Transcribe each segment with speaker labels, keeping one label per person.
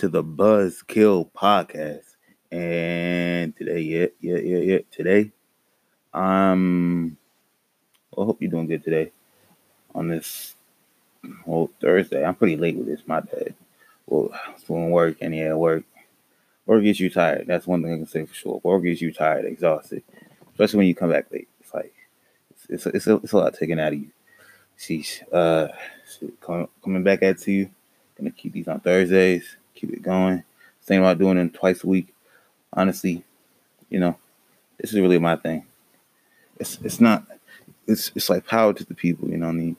Speaker 1: To the Buzz Kill podcast. And today, yeah, yeah, yeah, yeah. Today, um, well, I hope you're doing good today on this well Thursday. I'm pretty late with this. My bad. Well, it's doing work and yeah, work. Work gets you tired. That's one thing I can say for sure. Work gets you tired, exhausted, especially when you come back late. It's like it's it's it's a, it's a lot taken out of you. Sheesh. Uh, coming coming back at you. Gonna keep these on Thursdays. Keep it going. Thinking about doing them twice a week. Honestly, you know, this is really my thing. It's it's not. It's it's like power to the people. You know what I mean?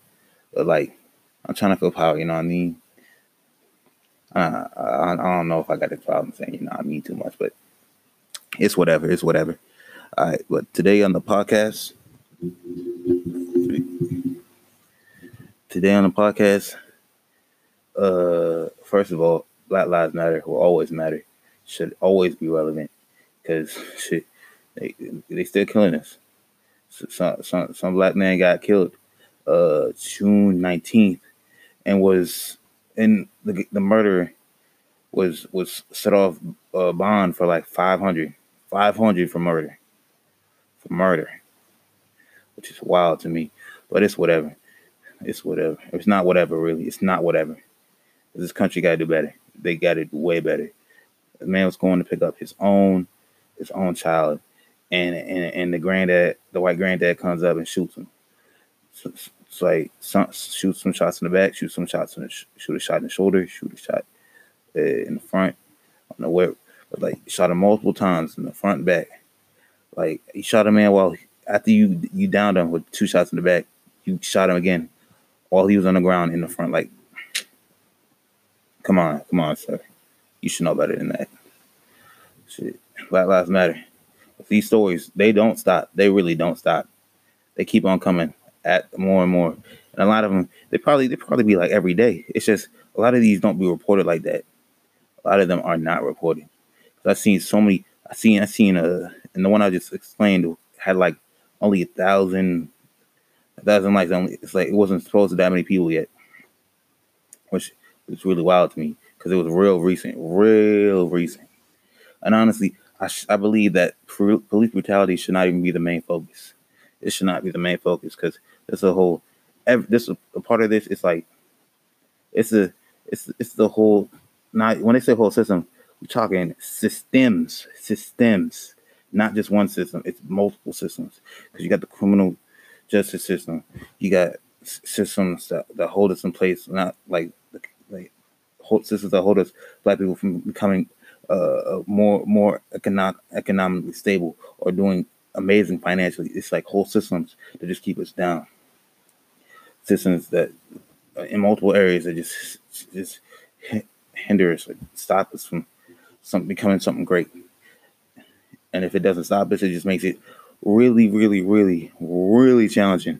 Speaker 1: But like, I'm trying to feel power. You know what I mean? Uh, I, I don't know if I got the problem saying you know I mean too much, but it's whatever. It's whatever. All right. But today on the podcast, today on the podcast, uh, first of all, Black Lives Matter will always matter. Should always be relevant. Because shit, they they still killing us. So, some some some black man got killed, uh, June nineteenth, and was in the the murder was was set off uh, bond for like 500 500 for murder for murder which is wild to me. But it's whatever. It's whatever. It's not whatever really. It's not whatever. This country got to do better they got it way better the man was going to pick up his own his own child and and, and the granddad the white granddad comes up and shoots him so, it's like some, shoot some shots in the back shoot some shots in the sh- shoot a shot in the shoulder shoot a shot uh, in the front, on the where, but like shot him multiple times in the front back. Like he shot a man while after you you downed him with two shots in the back, you shot him again while he was on the ground in the front. Like, come on, come on, sir, you should know better than that. Shit, Black Lives Matter. These stories, they don't stop. They really don't stop. They keep on coming at more and more. And a lot of them, they probably they probably be like every day. It's just a lot of these don't be reported like that a lot of them are not reported. I've seen so many. I seen I seen a and the one I just explained had like only a thousand, a thousand likes. Only it's like it wasn't supposed to that many people yet, which is really wild to me because it was real recent, real recent. And honestly, I sh- I believe that police brutality should not even be the main focus. It should not be the main focus because there's a whole. Every, this a part of this. It's like it's a it's it's the whole not when they say whole system, we're talking systems, systems, not just one system. It's multiple systems because you got the criminal justice system, you got systems that, that hold us in place, not like systems that hold us black people from becoming uh, uh more more economic, economically stable or doing amazing financially. It's like whole systems that just keep us down. Systems that uh, in multiple areas that just just hinder us or stop us from some becoming something great. And if it doesn't stop us, it just makes it really, really, really, really challenging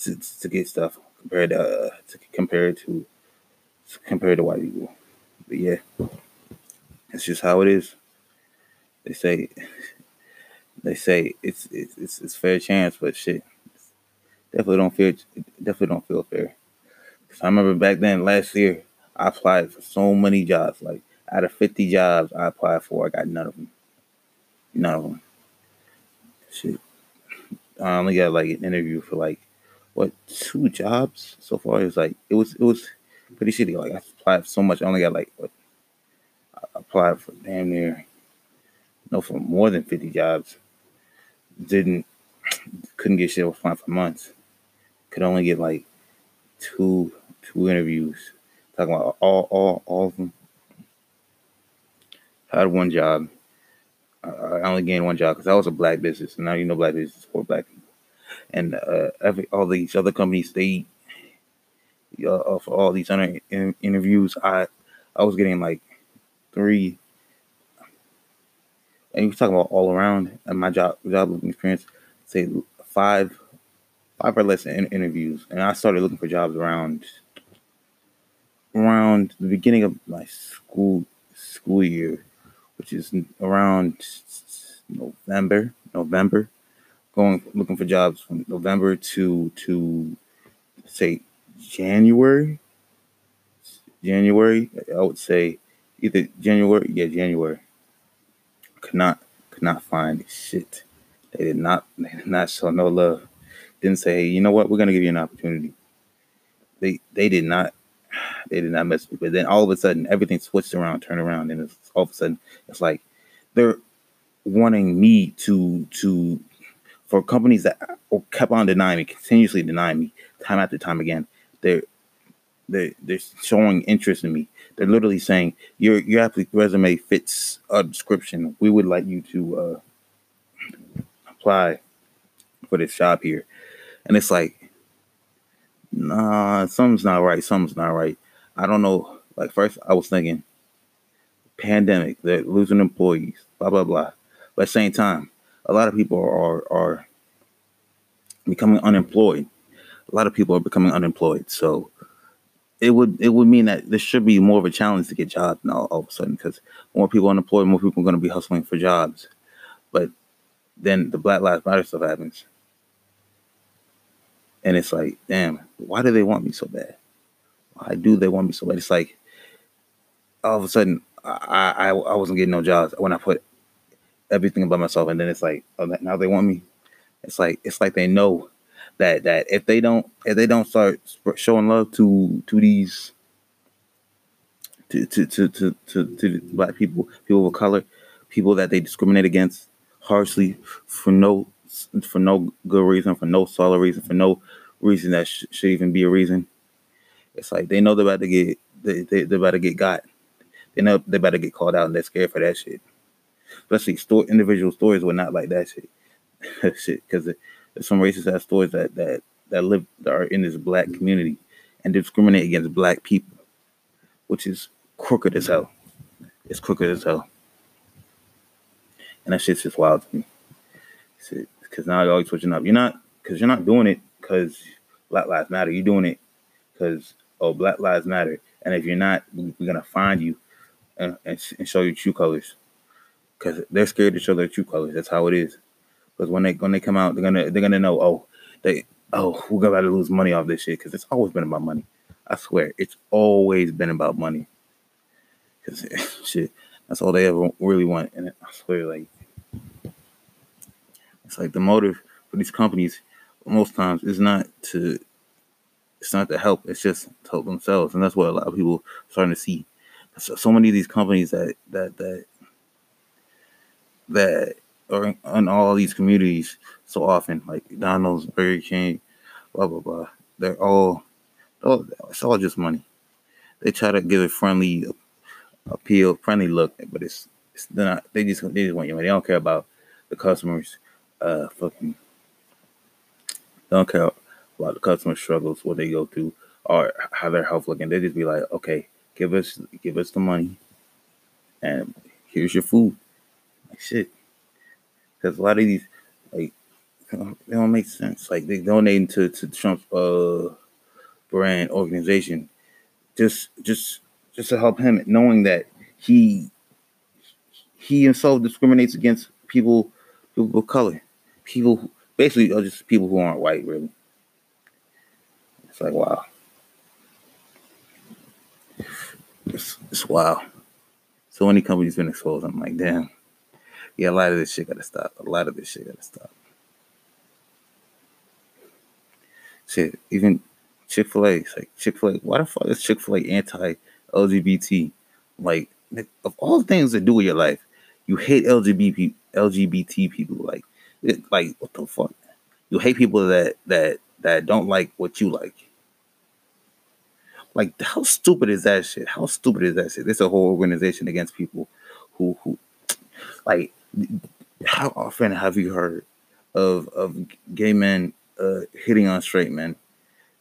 Speaker 1: to, to get stuff compared to, uh, to compared to compared to white people. But yeah, it's just how it is. They say they say it's it's it's, it's fair chance, but shit, definitely don't feel definitely don't feel fair. Cause I remember back then last year, I applied for so many jobs. Like out of 50 jobs I applied for, I got none of them. None of them. Shit. I only got like an interview for like what two jobs so far. It was like it was it was pretty shitty. Like I applied so much. I only got like what I applied for damn near no for more than 50 jobs. Didn't couldn't get shit applying for months. Could only get like two two interviews Talking about all, all, all of them. Had one job. I only gained one job because I was a black business, and now you know black business for black people. And uh, every all these other companies, they uh, for all these other in, interviews, I I was getting like three. And you talking about all around and my job job looking experience, say five, five or less in, interviews, and I started looking for jobs around around the beginning of my school school year, which is around November. November, going looking for jobs from November to to say January. January, I would say, either January, yeah, January. Could not could not find shit. They did not they did not show no love. Didn't say, hey, you know what, we're gonna give you an opportunity. They they did not they did not mess with me. But then all of a sudden everything switched around, turned around, and it's all of a sudden it's like they're wanting me to to for companies that kept on denying me, continuously denying me, time after time again. They're they they're showing interest in me. They're literally saying your your resume fits a description. We would like you to uh, apply for this job here, and it's like, nah, something's not right. Something's not right. I don't know. Like first, I was thinking, pandemic, they're losing employees, blah blah blah. But at the same time, a lot of people are are becoming unemployed. A lot of people are becoming unemployed. So it would it would mean that this should be more of a challenge to get jobs now all of a sudden because more people unemployed, more people are going to be hustling for jobs. But then the Black Lives Matter stuff happens, and it's like, damn, why do they want me so bad? Why do they want me so bad? It's like all of a sudden I I, I wasn't getting no jobs when I put everything about myself, and then it's like oh, now they want me. It's like it's like they know that that if they don't if they don't start showing love to to these to to to to to, to black people, people of color, people that they discriminate against harshly for no for no good reason, for no solid reason, for no reason that sh- should even be a reason. It's like they know they're about to get they, they they're about to get got. They know they're about to get called out, and they're scared for that shit. Especially store individual stories were not like that shit. shit, because some racist ass stories that that that live that are in this black community and discriminate against black people, which is crooked as hell. It's crooked as hell. And that shit's just wild to me. Because now you're always switching up. You're not because you're not doing it because Black Lives Matter. You're doing it because oh Black Lives Matter. And if you're not, we're gonna find you and, and, and show you true colors. Because they're scared to show their true colors. That's how it is. Because when they when they come out, they're gonna they're gonna know. Oh, they oh we're gonna lose money off this shit because it's always been about money. I swear, it's always been about money. Because shit, that's all they ever really want. And I swear, like it's like the motive for these companies most times is not to it's not to help. It's just to help themselves, and that's what a lot of people starting to see. So, so many of these companies that that that that or in all these communities so often, like Donald's, Burger King, blah blah blah. They're all, all it's all just money. They try to give a friendly appeal, friendly look, but it's it's they're not. They just they just want your money. They don't care about the customers. Uh, fucking. They don't care about the customer struggles, what they go through, or how their health looking. They just be like, okay, give us give us the money, and here's your food. Like shit because a lot of these like they don't make sense. Like they donating to to Trump's uh brand organization, just just just to help him, knowing that he he himself discriminates against people people of color, people basically are just people who aren't white. Really, it's like wow, it's it's wow. So many companies been exposed. I'm like, damn yeah, a lot of this shit gotta stop. A lot of this shit gotta stop. Shit, even Chick Fil A, like Chick Fil A. Why the fuck is Chick Fil A anti LGBT? Like, of all the things to do with your life, you hate LGBT LGBT people. Like, it, like what the fuck? You hate people that that that don't like what you like. Like, how stupid is that shit? How stupid is that shit? There's a whole organization against people who who like how often have you heard of of gay men uh, hitting on straight men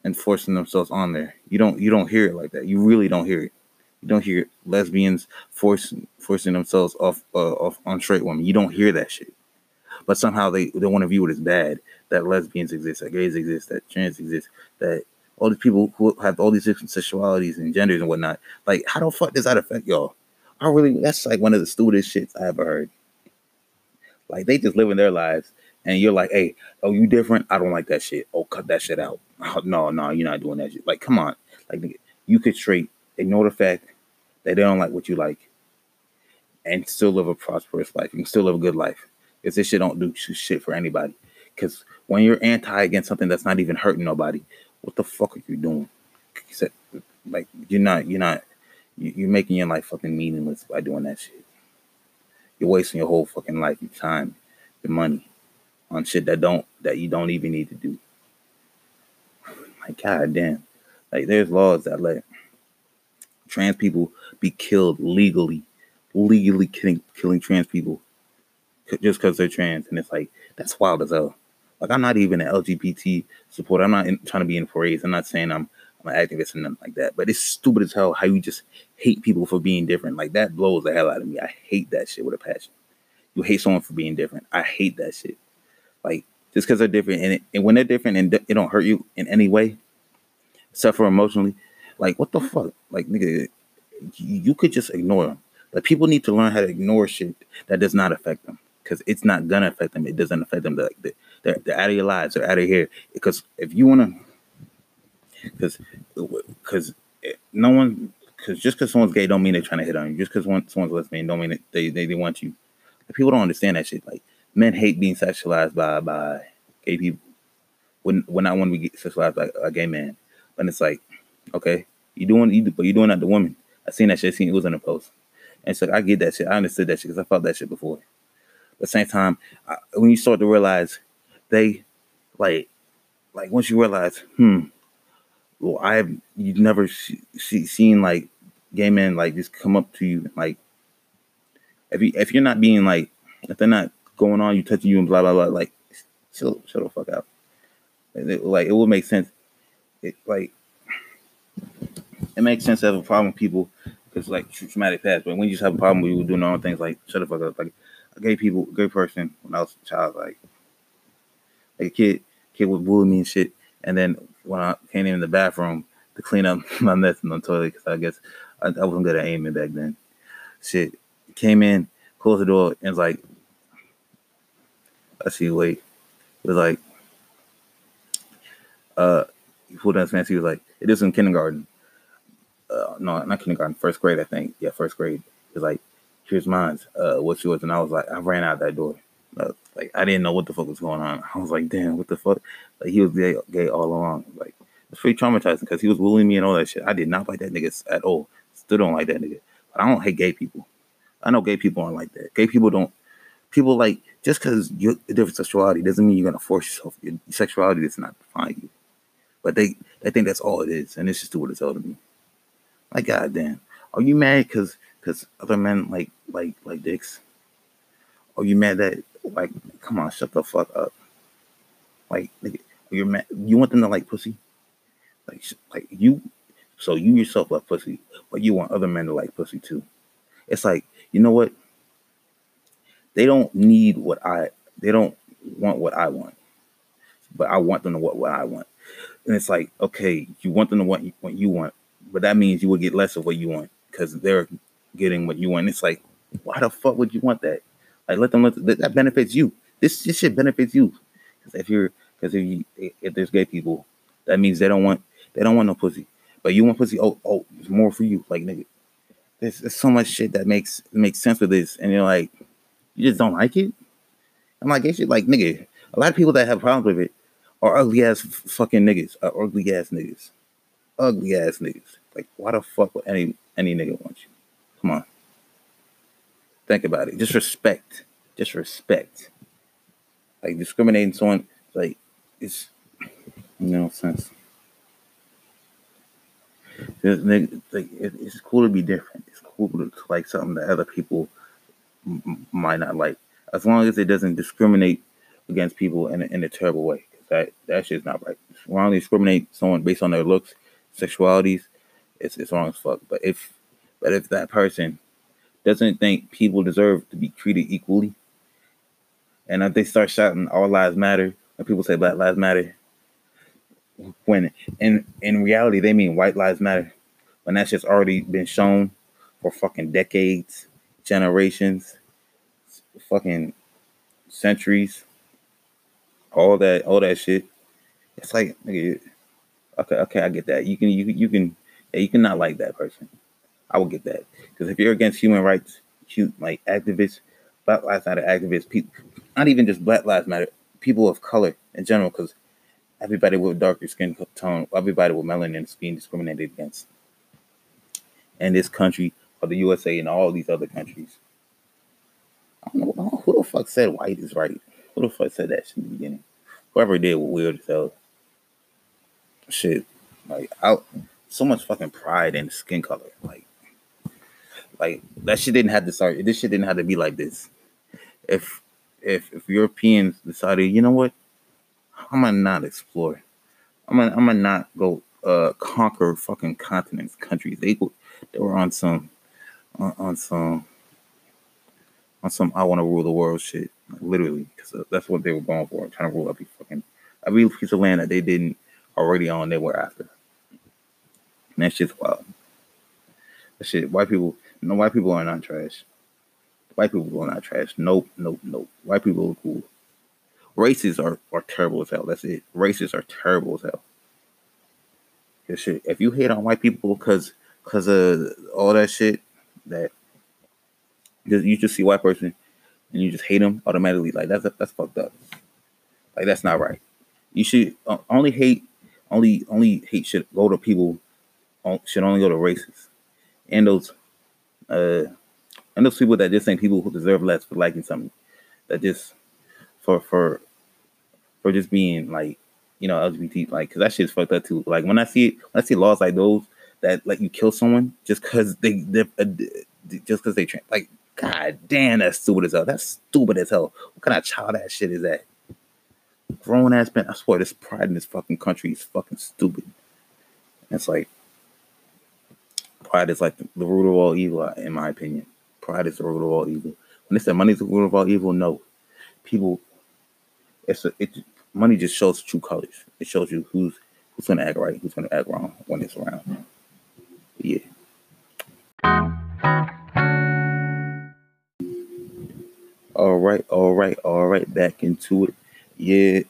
Speaker 1: and forcing themselves on there? You don't you don't hear it like that. You really don't hear it. You don't hear lesbians forcing forcing themselves off uh, off on straight women. You don't hear that shit. But somehow they, they want to view it as bad that lesbians exist, that gays exist, that trans exist, that all these people who have all these different sexualities and genders and whatnot. Like, how the fuck does that affect y'all? I really that's like one of the stupidest shits I ever heard. Like they just living their lives, and you're like, "Hey, oh, you different? I don't like that shit. Oh, cut that shit out. Oh, no, no, you're not doing that shit. Like, come on. Like, you could straight ignore the fact that they don't like what you like, and still live a prosperous life. You can still live a good life. Because this shit don't do shit for anybody. Because when you're anti against something that's not even hurting nobody, what the fuck are you doing? Like you're not, you're not, you're making your life fucking meaningless by doing that shit. You're wasting your whole fucking life, your time, your money on shit that don't that you don't even need to do. Like god damn. Like there's laws that let trans people be killed legally, legally killing killing trans people just because they're trans, and it's like that's wild as hell. Like I'm not even an LGBT supporter. I'm not in, trying to be in parades. I'm not saying I'm I'm an activist and nothing like that. But it's stupid as hell how you just hate people for being different. Like that blows the hell out of me. I hate that shit with a passion. You hate someone for being different. I hate that shit. Like just because they're different, and, it, and when they're different and it don't hurt you in any way, for emotionally, like what the fuck, like nigga, you could just ignore them. Like people need to learn how to ignore shit that does not affect them because it's not gonna affect them. It doesn't affect them. They're, they're, they're out of your lives. They're out of here. Because if you wanna, because because no one, because just because someone's gay don't mean they're trying to hit on you. Just because someone's lesbian don't mean they, they they want you. People don't understand that shit. Like men hate being sexualized by by gay people. When when I want to be sexualized by a gay man, and it's like, okay, you doing you but you doing that to women. I seen that shit. I Seen it was in a post, and so I get that shit. I understood that shit because I felt that shit before the same time, I, when you start to realize they like like once you realize, hmm, well, I have you've never see, see, seen like gay men like just come up to you like if you if you're not being like if they're not going on you touching you and blah blah blah like shut, shut the fuck it, like it would make sense it like it makes sense to have a problem with people because like traumatic past but when you just have a problem with people doing all things like shut the fuck up like gay people, gay person when I was a child, like like a kid, kid would bully me and shit. And then when I came in the bathroom to clean up my mess in the toilet, because I guess I, I, wasn't good at aiming back then. Shit, came in, closed the door, and was like, I see, wait, it was like, uh, he pulled down his pants. He was like, it is in kindergarten. Uh, no, not kindergarten, first grade, I think. Yeah, first grade. He was like, here's mine. Uh, what's yours? And I was like, I ran out that door. Like I didn't know what the fuck was going on. I was like, damn, what the fuck? Like he was gay, gay all along. Like it's pretty traumatizing because he was bullying me and all that shit. I did not like that nigga at all. Still don't like that nigga. But I don't hate gay people. I know gay people aren't like that. Gay people don't. People like just because you're a different sexuality doesn't mean you're gonna force yourself. Your sexuality does not define you. But they they think that's all it is, and it's just what it's all to me. Like goddamn, are you mad because because other men like like like dicks? Are you mad that like come on, shut the fuck up? Like you're mad you want them to like pussy? Like like you so you yourself love pussy, but you want other men to like pussy too. It's like, you know what? They don't need what I they don't want what I want. But I want them to want what I want. And it's like, okay, you want them to want what you want, but that means you will get less of what you want because they're getting what you want. It's like, why the fuck would you want that? Like, let them let that benefits you. This this shit benefits you. Because if you're because if you if there's gay people, that means they don't want they don't want no pussy. But you want pussy. Oh oh, it's more for you. Like nigga, there's, there's so much shit that makes makes sense with this, and you're like, you just don't like it. I'm like, shit, like nigga. A lot of people that have problems with it are ugly ass fucking niggas, are ugly ass niggas, ugly ass niggas. Like, why the fuck would any any nigga want you? Come on. Think about it. Just respect. Just respect. Like discriminating someone, like it's no sense. It's cool to be different. It's cool to like something that other people might not like, as long as it doesn't discriminate against people in a, in a terrible way. That that shit's not right. Wrongly discriminate someone based on their looks, sexualities, it's it's wrong as fuck. But if but if that person doesn't think people deserve to be treated equally, and if they start shouting "All lives matter" and people say "Black lives matter," when in in reality they mean "White lives matter," when that's just already been shown for fucking decades, generations, fucking centuries, all that all that shit. It's like, okay, okay, I get that. You can you you can you cannot like that person. I will get that because if you're against human rights, LGBTQ like activists, Black Lives Matter activists, people, not even just Black Lives Matter, people of color in general, because everybody with darker skin tone, everybody with melanin is being discriminated against. In this country, or the USA, and all these other countries. I don't know who the fuck said white is right. Who the fuck said that shit in the beginning? Whoever did was weird as hell. Shit, like out so much fucking pride in skin color. Like, like that shit didn't have to start. This shit didn't have to be like this. If if if Europeans decided, you know what, I'm gonna not explore. I'm gonna I'm gonna not go uh conquer fucking continents, countries. They they were on some on, on some on some I want to rule the world shit, like, literally, because that's what they were going for, trying to rule every fucking every piece of land that they didn't already own. They were after. And that shit's wild. That shit, white people, no, white people are not trash. White people are not trash. Nope, nope, nope. White people are cool. Races are, are terrible as hell. That's it. Races are terrible as hell. Shit, if you hate on white people because because of all that shit, that you just see white person and you just hate them automatically, like that's that's fucked up. Like that's not right. You should uh, only hate, only only hate should go to people should only go to races and those uh and those people that just think people who deserve less for liking something that just for for for just being like you know LGBT like because that shit's fucked up too. Like when I see it, when I see laws like those that let you kill someone just because they uh, just because they train like god damn that's stupid as hell. That's stupid as hell. What kind of child ass shit is that? Grown ass man. I swear this pride in this fucking country is fucking stupid. It's like pride is like the, root of all evil, in my opinion. Pride is the root of all evil. When they money is the root of all evil, no. People, it's a, it. Money just shows true colors. It shows you who's who's gonna act right, who's gonna act wrong when it's around. Yeah. All right, all right, all right. Back into it. Yeah.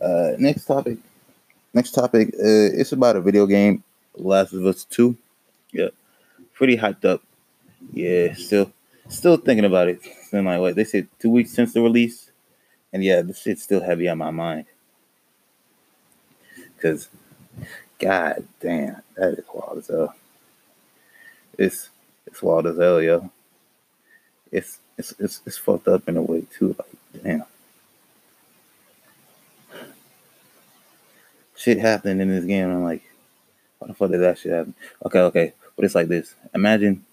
Speaker 1: Uh, next topic. Next topic. Uh, it's about a video game, Last of Us Two. Yeah, pretty hyped up. Yeah, still, still thinking about it. It's been like what they said two weeks since the release, and yeah, this shit's still heavy on my mind. Cause, god damn, that is wild as hell. It's it's wild as hell, yo. It's it's it's it's fucked up in a way too. Like, damn. Shit happened in this game. I'm like, what the fuck did that shit happen? Okay, okay. But it's like this. Imagine,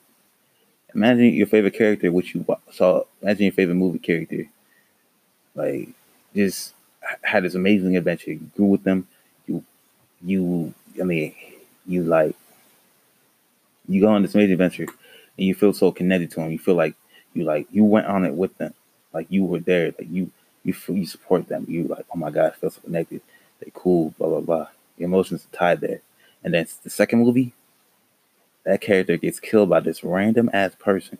Speaker 1: imagine your favorite character, which you saw. Imagine your favorite movie character, like just had this amazing adventure. You grew with them. You, you. I mean, you like you go on this amazing adventure, and you feel so connected to them. You feel like you like you went on it with them, like you were there. Like you, you you support them. You like, oh my god, I feel so connected. They cool. Blah blah blah. Emotions are tied there. And then the second movie, that character gets killed by this random ass person.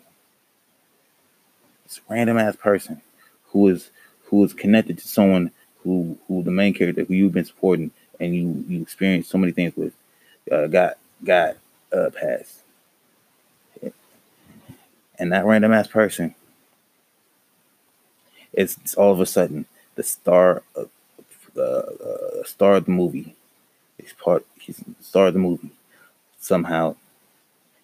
Speaker 1: This random ass person who is who is connected to someone who who the main character who you've been supporting and you you experienced so many things with uh, got got uh, passed. And that random ass person, it's, all of a sudden the star of the uh, star of the movie. He's part. He's the star of the movie. Somehow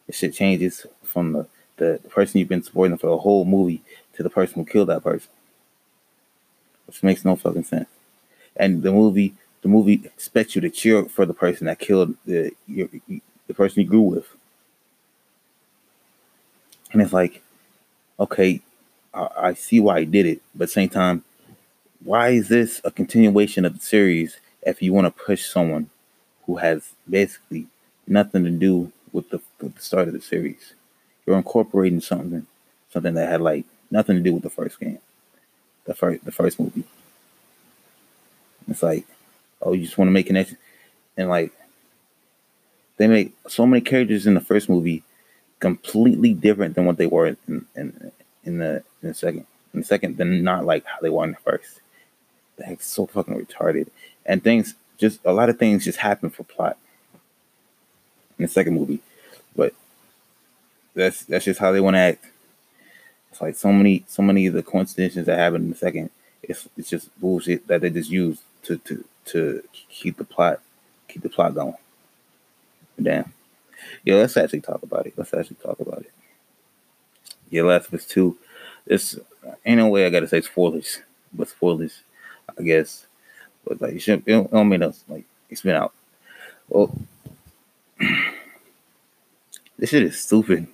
Speaker 1: the shit changes from the, the person you've been supporting for the whole movie to the person who killed that person. Which makes no fucking sense. And the movie the movie expects you to cheer for the person that killed the your, the person you grew with. And it's like, okay, I, I see why he did it, but at the same time, why is this a continuation of the series if you want to push someone who has basically nothing to do with the, with the start of the series. You're incorporating something, something that had like nothing to do with the first game, the first the first movie. It's like, oh, you just want to make connection, and like they make so many characters in the first movie completely different than what they were in in, in the in the second. In the second, they're not like how they were in the first. That's so fucking retarded, and things just a lot of things just happen for plot in the second movie. But that's that's just how they want to act. It's like so many, so many of the coincidences that happen in the second. It's it's just bullshit that they just use to to to keep the plot keep the plot going. Damn. Yeah, let's actually talk about it. Let's actually talk about it. Yeah, Last of Us Two. This ain't no way I gotta say spoilers, but spoilers, I guess. But like, you should, it don't, it don't mean us. Like, it's been out. Well, this shit is stupid.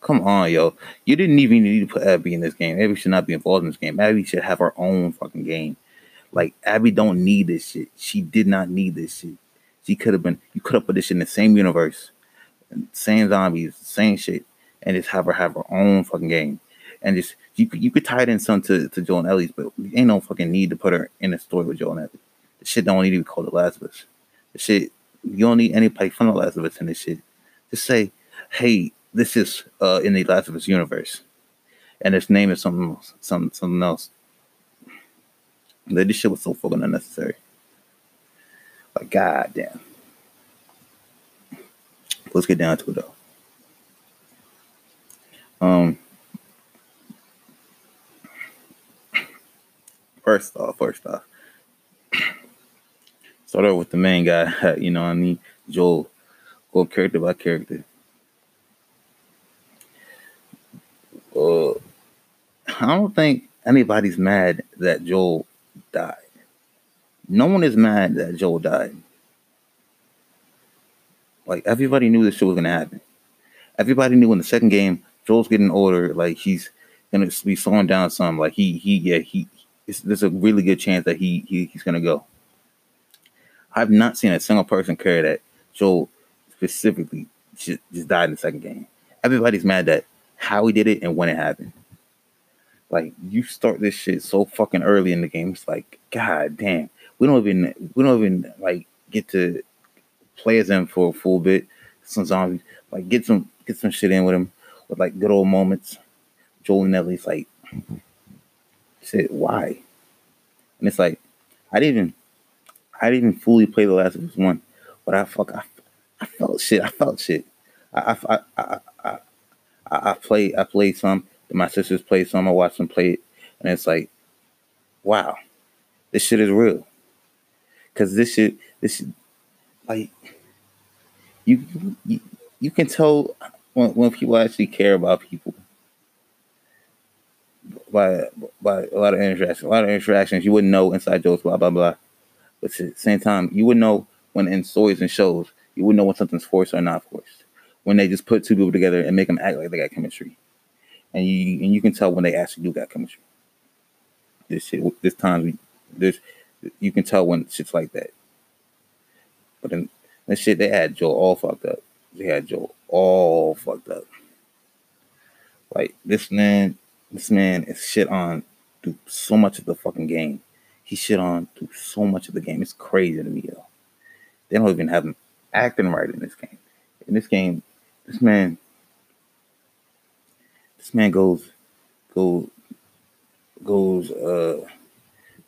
Speaker 1: Come on, yo. You didn't even need to put Abby in this game. Abby should not be involved in this game. Abby should have her own fucking game. Like Abby don't need this shit. She did not need this shit. She could have been. You could have put this in the same universe, same zombies, same shit, and just have her have her own fucking game. And just you could you could tie it in some to to Joel and Ellie's, but ain't no fucking need to put her in a story with Joel and Ellie. The shit don't need to be called The Last of Us. The shit you don't need anybody from The Last of Us in this shit. Just say, hey, this is uh in the Last of Us universe, and its name is something else, some something else. This shit was so fucking unnecessary. Like goddamn. Let's get down to it though. Um. First off, first off, start off with the main guy. You know, I mean, Joel. Go character by character. Uh, I don't think anybody's mad that Joel died. No one is mad that Joel died. Like everybody knew this shit was gonna happen. Everybody knew in the second game, Joel's getting older. Like he's gonna be slowing down some. Like he he yeah he. There's a really good chance that he, he he's gonna go. I've not seen a single person care that Joel specifically just, just died in the second game. Everybody's mad that how he did it and when it happened. Like you start this shit so fucking early in the game. It's like, god damn. We don't even we don't even like get to play as him for a full bit. Some zombies. Like get some get some shit in with him with like good old moments. Joel and Ellie's like shit, why? And it's like I didn't even I didn't even fully play the last of us one, but I fuck I, I felt shit. I felt shit. I I I I, I, I played I played some my sisters played some. I watched them play it, and it's like, wow, this shit is real. Cause this shit, this shit, like, you you, you can tell when, when people actually care about people by by a lot of interactions. A lot of interactions you wouldn't know inside jokes, blah blah blah. But at the same time, you would know when in stories and shows, you wouldn't know when something's forced or not forced. When they just put two people together and make them act like they got chemistry and you and you can tell when they actually do got chemistry. This shit, this time, this you can tell when shit's like that. But then that shit, they had Joel all fucked up. They had Joel all fucked up. Like this man, this man is shit on through so much of the fucking game. He shit on through so much of the game. It's crazy to me, yo. They don't even have him acting right in this game. In this game, this man this man goes go goes uh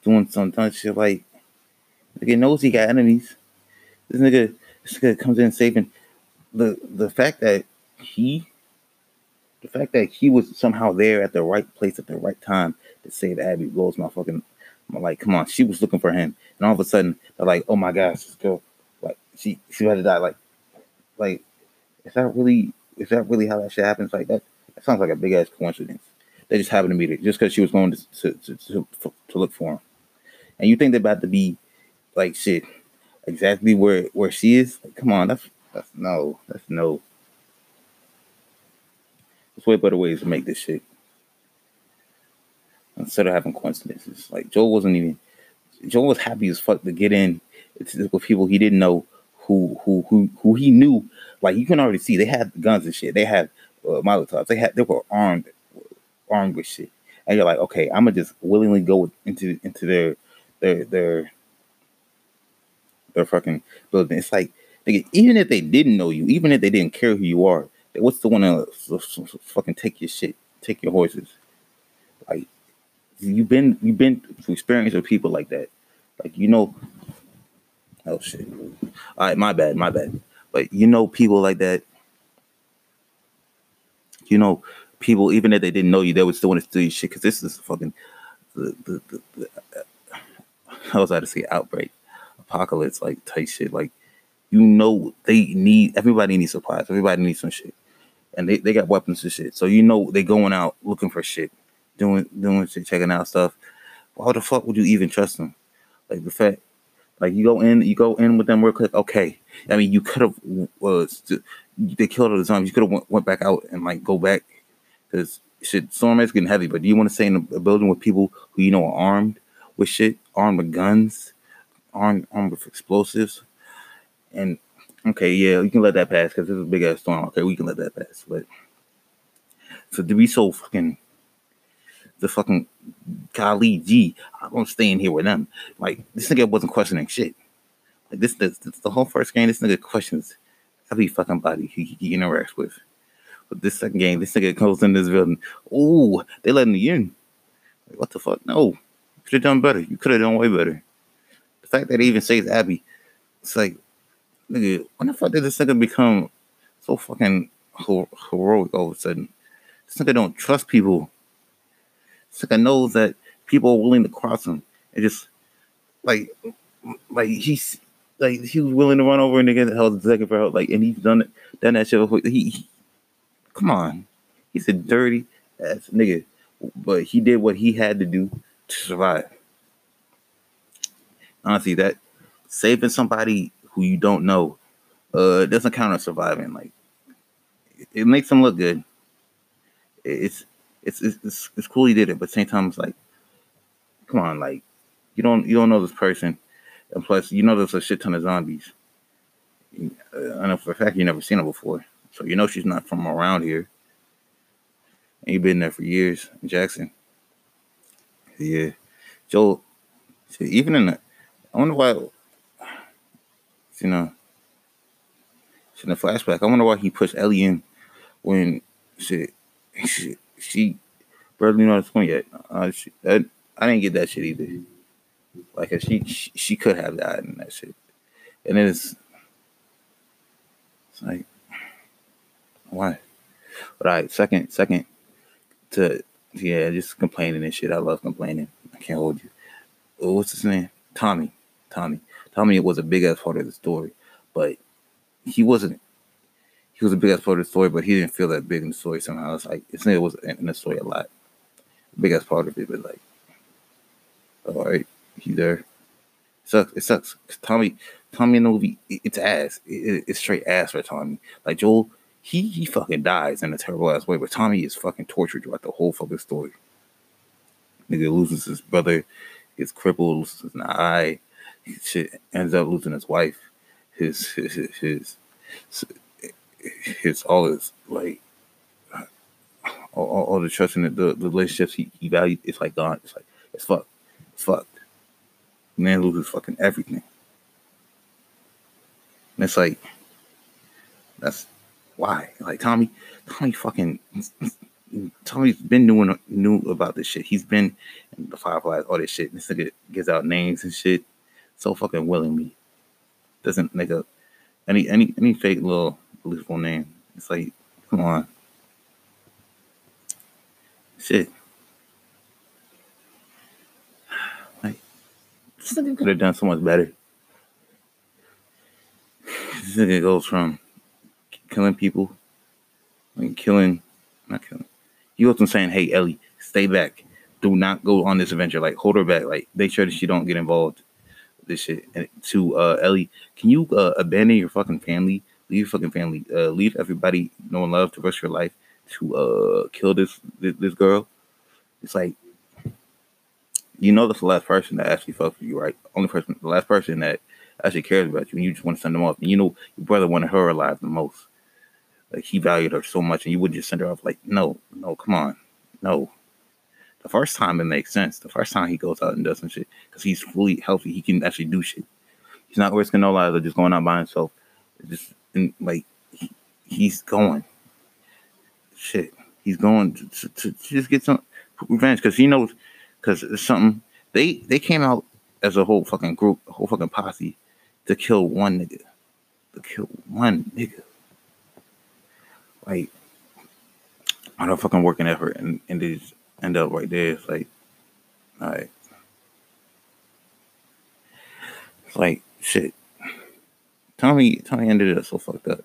Speaker 1: doing some dumb shit like nigga knows he got enemies. This nigga this nigga comes in saving the the fact that he the fact that he was somehow there at the right place at the right time to save Abby blows my fucking I'm like, come on, she was looking for him, and all of a sudden they're like, oh my gosh, this girl, like she she had to die. Like, like is that really is that really how that shit happens? Like that that sounds like a big ass coincidence. They just happened to meet her just because she was going to to, to, to, to look for him. And you think they're about to be like shit exactly where where she is? Like, come on, that's that's no, that's no. There's way better ways to make this shit. Instead of having coincidences, like Joel wasn't even. Joel was happy as fuck to get in with people he didn't know who who who who he knew. Like you can already see they had guns and shit. They had uh, Molotovs. They had they were armed, armed with shit, and you're like, okay, I'm gonna just willingly go into into their their their their fucking building. It's like, even if they didn't know you, even if they didn't care who you are, what's the one to fucking take your shit, take your horses? Like, you've been you've been through experience with people like that. Like, you know, oh shit. All right, my bad, my bad. But you know, people like that you know, people, even if they didn't know you, they would still want to steal your shit because this is fucking the the, the, the uh, how was I to say outbreak, apocalypse like type shit. Like you know they need everybody needs supplies, everybody needs some shit, and they, they got weapons and shit. So you know they going out looking for shit, doing doing shit, checking out stuff. Why the fuck would you even trust them? Like the fact, like you go in, you go in with them real quick. Okay, I mean you could have was uh, they killed all the zombies. You could have went, went back out and like go back because shit, storm is getting heavy. But do you want to stay in a building with people who you know are armed with shit, armed with guns, armed armed with explosives? And okay, yeah, you can let that pass because it's a big ass storm. Okay, we can let that pass. But so to be so fucking the fucking golly gee, I'm staying here with them. Like this nigga wasn't questioning shit. Like this, this, this the whole first game. This nigga questions every fucking body he, he interacts with. But this second game, this nigga goes in this building. Ooh, they letting me in. Like, what the fuck? No, could have done better. You could have done way better. The fact that he even says Abby, it's like, nigga, when the fuck did this nigga become so fucking heroic all of a sudden? This nigga don't trust people. This nigga knows that people are willing to cross him. And just like, like he's like he was willing to run over a nigga that held second for help. Like, and he's done it, done that shit before. He, he Come on. He's a dirty ass nigga. But he did what he had to do to survive. Honestly, that saving somebody who you don't know uh doesn't count as surviving. Like it makes them look good. It's it's it's it's, cool he did it, but same time it's like, come on, like you don't you don't know this person, and plus you know there's a shit ton of zombies. I know for a fact you never seen her before. So you know she's not from around here. And you've been there for years Jackson. Yeah. Joel, even in the, I wonder why, you know, It's in the flashback, I wonder why he pushed Ellie in when she, she, she barely know the point yet. Uh, she, that, I didn't get that shit either. Like, she, she, she could have died in that shit. And it's, it's like, why? All right, second, second to yeah, just complaining and shit. I love complaining. I can't hold you. What's his name? Tommy. Tommy. Tommy was a big ass part of the story, but he wasn't. He was a big ass part of the story, but he didn't feel that big in the story somehow. It's like it's it was in the story a lot, big ass part of it, but like, all right, he there. It sucks. It sucks. Tommy, Tommy in the movie, it's ass. It, it's straight ass for Tommy. Like Joel, he he fucking dies in a terrible ass way, but Tommy is fucking tortured throughout the whole fucking story. Nigga loses his brother, gets crippled, loses an eye, shit ends up losing his wife, his his his his, his all his like all, all, the trust in the, the, relationships he, he valued, it's like gone. It's like it's fucked. It's fucked. Man loses fucking everything. And it's like that's why? Like Tommy, Tommy fucking Tommy's been doing knew about this shit. He's been in the Fireflies, all this shit. This nigga gives out names and shit so fucking willingly. Doesn't make a uh, any any any fake little believable name. It's like, come on. Shit. Like this nigga could have done so much better. This nigga goes from killing people, like killing, not killing. He wasn't saying, "Hey, Ellie, stay back. Do not go on this adventure. Like, hold her back. Like, make sure that she don't get involved." This shit. And to uh, Ellie, can you uh, abandon your fucking family? Leave your fucking family. Uh, leave everybody knowing love to rest of your life to uh kill this, this this girl. It's like you know that's the last person that actually fucks with you, right? Only person, the last person that actually cares about you, and you just want to send them off. And you know your brother wanted her alive the most. Like he valued her so much, and you would just send her off. Like, no, no, come on, no. The first time it makes sense. The first time he goes out and does some shit because he's fully healthy, he can actually do shit. He's not risking no lives or just going out by himself. Just and, like he, he's going. Shit, he's going to, to, to just get some revenge because he knows because it's something they they came out as a whole fucking group, a whole fucking posse to kill one nigga, to kill one nigga. Like, all the fucking working effort and, and they just end up right there. It's like, all right. It's like, shit. Tommy, Tommy ended up so fucked up.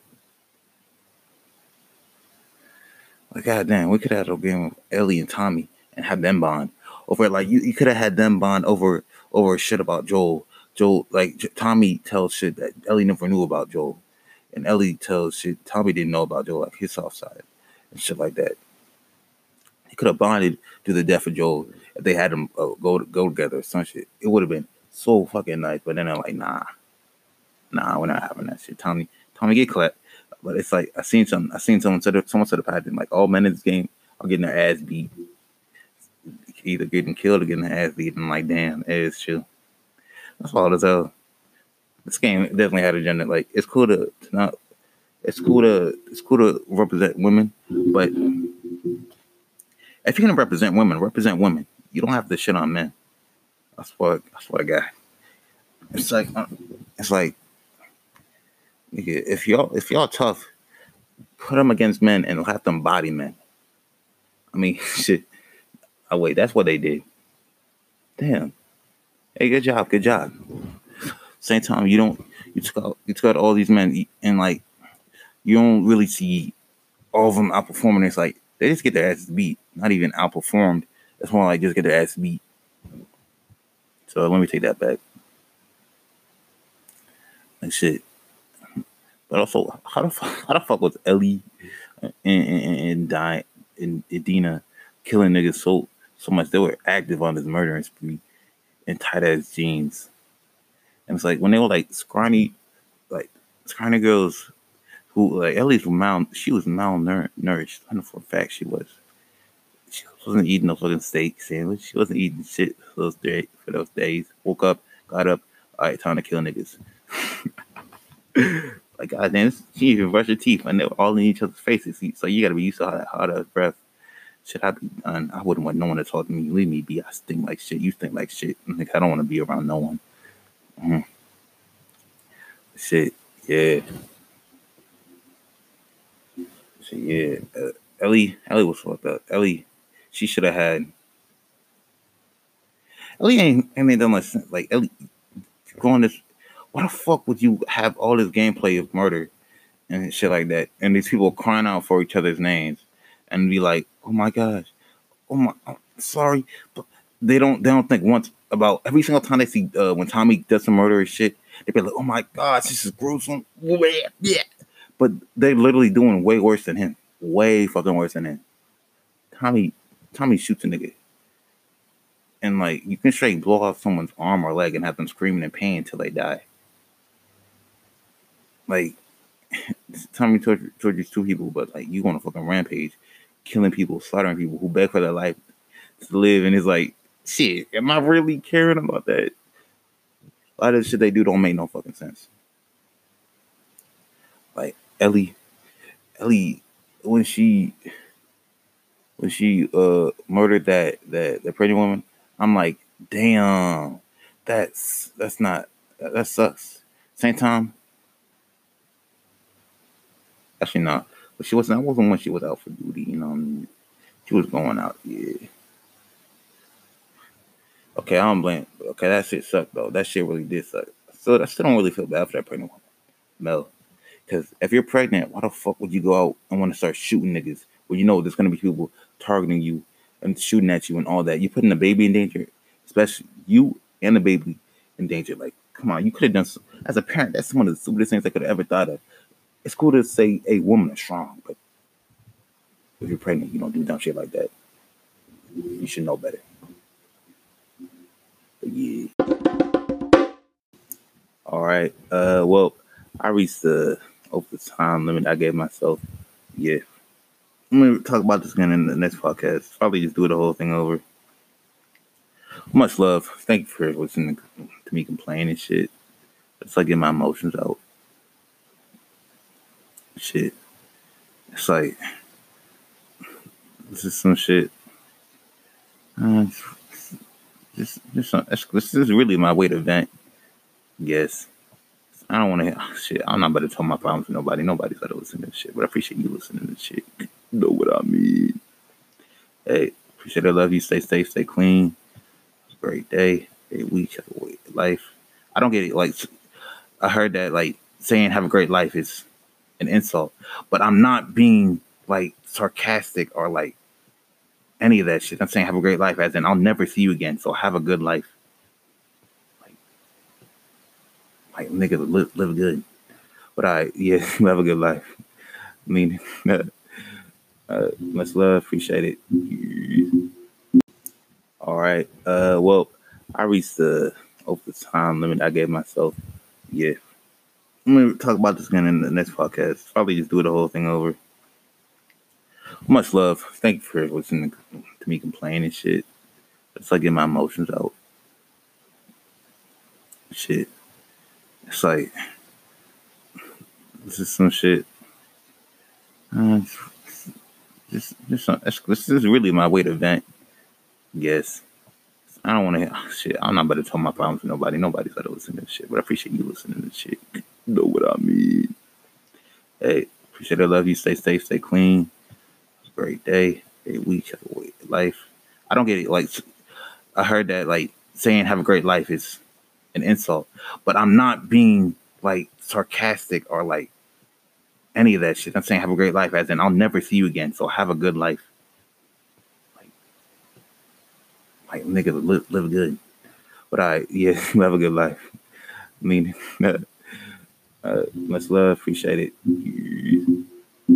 Speaker 1: Like, goddamn, we could have had a game of Ellie and Tommy and have them bond over like you, you could have had them bond over over shit about Joel. Joel like Tommy tells shit that Ellie never knew about Joel, and Ellie tells shit Tommy didn't know about Joel, like his soft side and shit like that. Could have bonded to the death of Joel if they had them uh, go go together some shit. It would have been so fucking nice. But then they're like, nah, nah, we're not having that shit. Tommy, Tommy get clapped. But it's like I seen some, I seen someone said someone said about it like all men in this game are getting their ass beat, either getting killed or getting their ass beat. And like, damn, it is true. That's all it's hell. This game definitely had a gender. Like it's cool to, to not, it's cool to, it's cool to represent women, but if you're gonna represent women, represent women. You don't have to shit on men. That's what that's what I got. It's like uh, it's like if y'all if y'all tough, put them against men and have them body men. I mean, shit. Oh wait, that's what they did. Damn. Hey, good job, good job. Same time, you don't you took out you took out all these men and like you don't really see all of them outperforming. It's like they just get their asses beat, not even outperformed. It's more like just get their ass beat. So let me take that back. Like shit. But also, how the fuck, how the fuck was Ellie and and, and, and Dina killing niggas so so much? They were active on this murdering spree in tight ass jeans. And it's like when they were like scrawny, like scrawny girls who like Ellie's mal she was malnourished. I know for a fact she was. She wasn't eating no fucking steak sandwich. She wasn't eating shit for those days for those days. Woke up, got up, all right, time to kill niggas. like goddamn, she even brushed her teeth they were all in each other's faces. So you gotta be used to how that hot ass breath. Should I be done? I wouldn't want no one to talk to me. Leave me be. I stink like shit. You stink like shit. Like I don't want to be around no one. Mm. Shit, yeah. Shit, yeah. Uh, Ellie, Ellie was fucked up. Ellie, she should have had. Ellie ain't, ain't done much sense. Like Ellie, going this. Why the fuck would you have all this gameplay of murder and shit like that, and these people crying out for each other's names, and be like, oh my gosh, oh my, I'm sorry, but they don't they don't think once about every single time they see uh, when Tommy does some murderous shit, they be like, oh my gosh, this is gruesome, yeah, but they're literally doing way worse than him, way fucking worse than him. Tommy, Tommy shoots a nigga, and like you can straight blow off someone's arm or leg and have them screaming in pain until they die. Like Tommy tortured, tortures two people, but like you go on a fucking rampage killing people, slaughtering people who beg for their life to live, and it's like, shit, am I really caring about that? A lot of the shit they do don't make no fucking sense. Like Ellie, Ellie, when she when she uh murdered that that that pregnant woman, I'm like, damn, that's that's not that sucks. Same time, actually not. But she wasn't. That wasn't when she was out for duty. You know, I mean? she was going out. Yeah. Okay, I don't blame. Okay, that shit sucked though. That shit really did suck. So I still don't really feel bad for that pregnant woman, Mel. Because if you're pregnant, why the fuck would you go out and want to start shooting niggas? Well, you know there's gonna be people targeting you and shooting at you and all that. You're putting the baby in danger, especially you and the baby in danger. Like, come on, you could have done some, as a parent. That's one of the stupidest things I could have ever thought of it's cool to say a woman is strong, but if you're pregnant, you don't do dumb shit like that. You should know better. But yeah. All right. Uh well, I reached the over the time limit I gave myself. Yeah. I'm gonna talk about this again in the next podcast. Probably just do the whole thing over. Much love. Thank you for listening to me complain and shit. It's like get my emotions out shit. It's like this is some shit. Uh, this, this is really my way to vent. Yes. I don't want to hear oh, shit. I'm not about to tell my problems to nobody. Nobody's about to listen to this shit, but I appreciate you listening to this shit. You know what I mean? Hey, appreciate it. Love you. Stay safe. Stay clean. Great day. Great week. Have a great life. I don't get it. Like, I heard that like saying have a great life is an insult, but I'm not being like sarcastic or like any of that shit. I'm saying have a great life, as in I'll never see you again. So have a good life. Like, like nigga, live, live good. But I, yeah, have a good life. I mean, uh, much love, appreciate it. All right. Uh, well, I reached the over time limit I gave myself. Yeah. I'm gonna talk about this again in the next podcast. Probably just do the whole thing over. Much love. Thank you for listening to me complain and shit. It's like getting my emotions out. Shit. It's like this is some shit. Uh, just, just, some, this is really my way to vent. Yes. I don't want to. Shit, I'm not about to tell my problems to nobody. Nobody's got to listen to this shit, but I appreciate you listening to this shit. You know what I mean? Hey, appreciate it. Love you. Stay safe. Stay clean. Great day. Great week. Have a great life. I don't get it. Like, I heard that like saying have a great life is an insult, but I'm not being like sarcastic or like any of that shit. I'm saying have a great life, as in I'll never see you again. So have a good life. Like, like nigga, live, live good. But I, yeah, have a good life. I mean, uh, much love, appreciate it.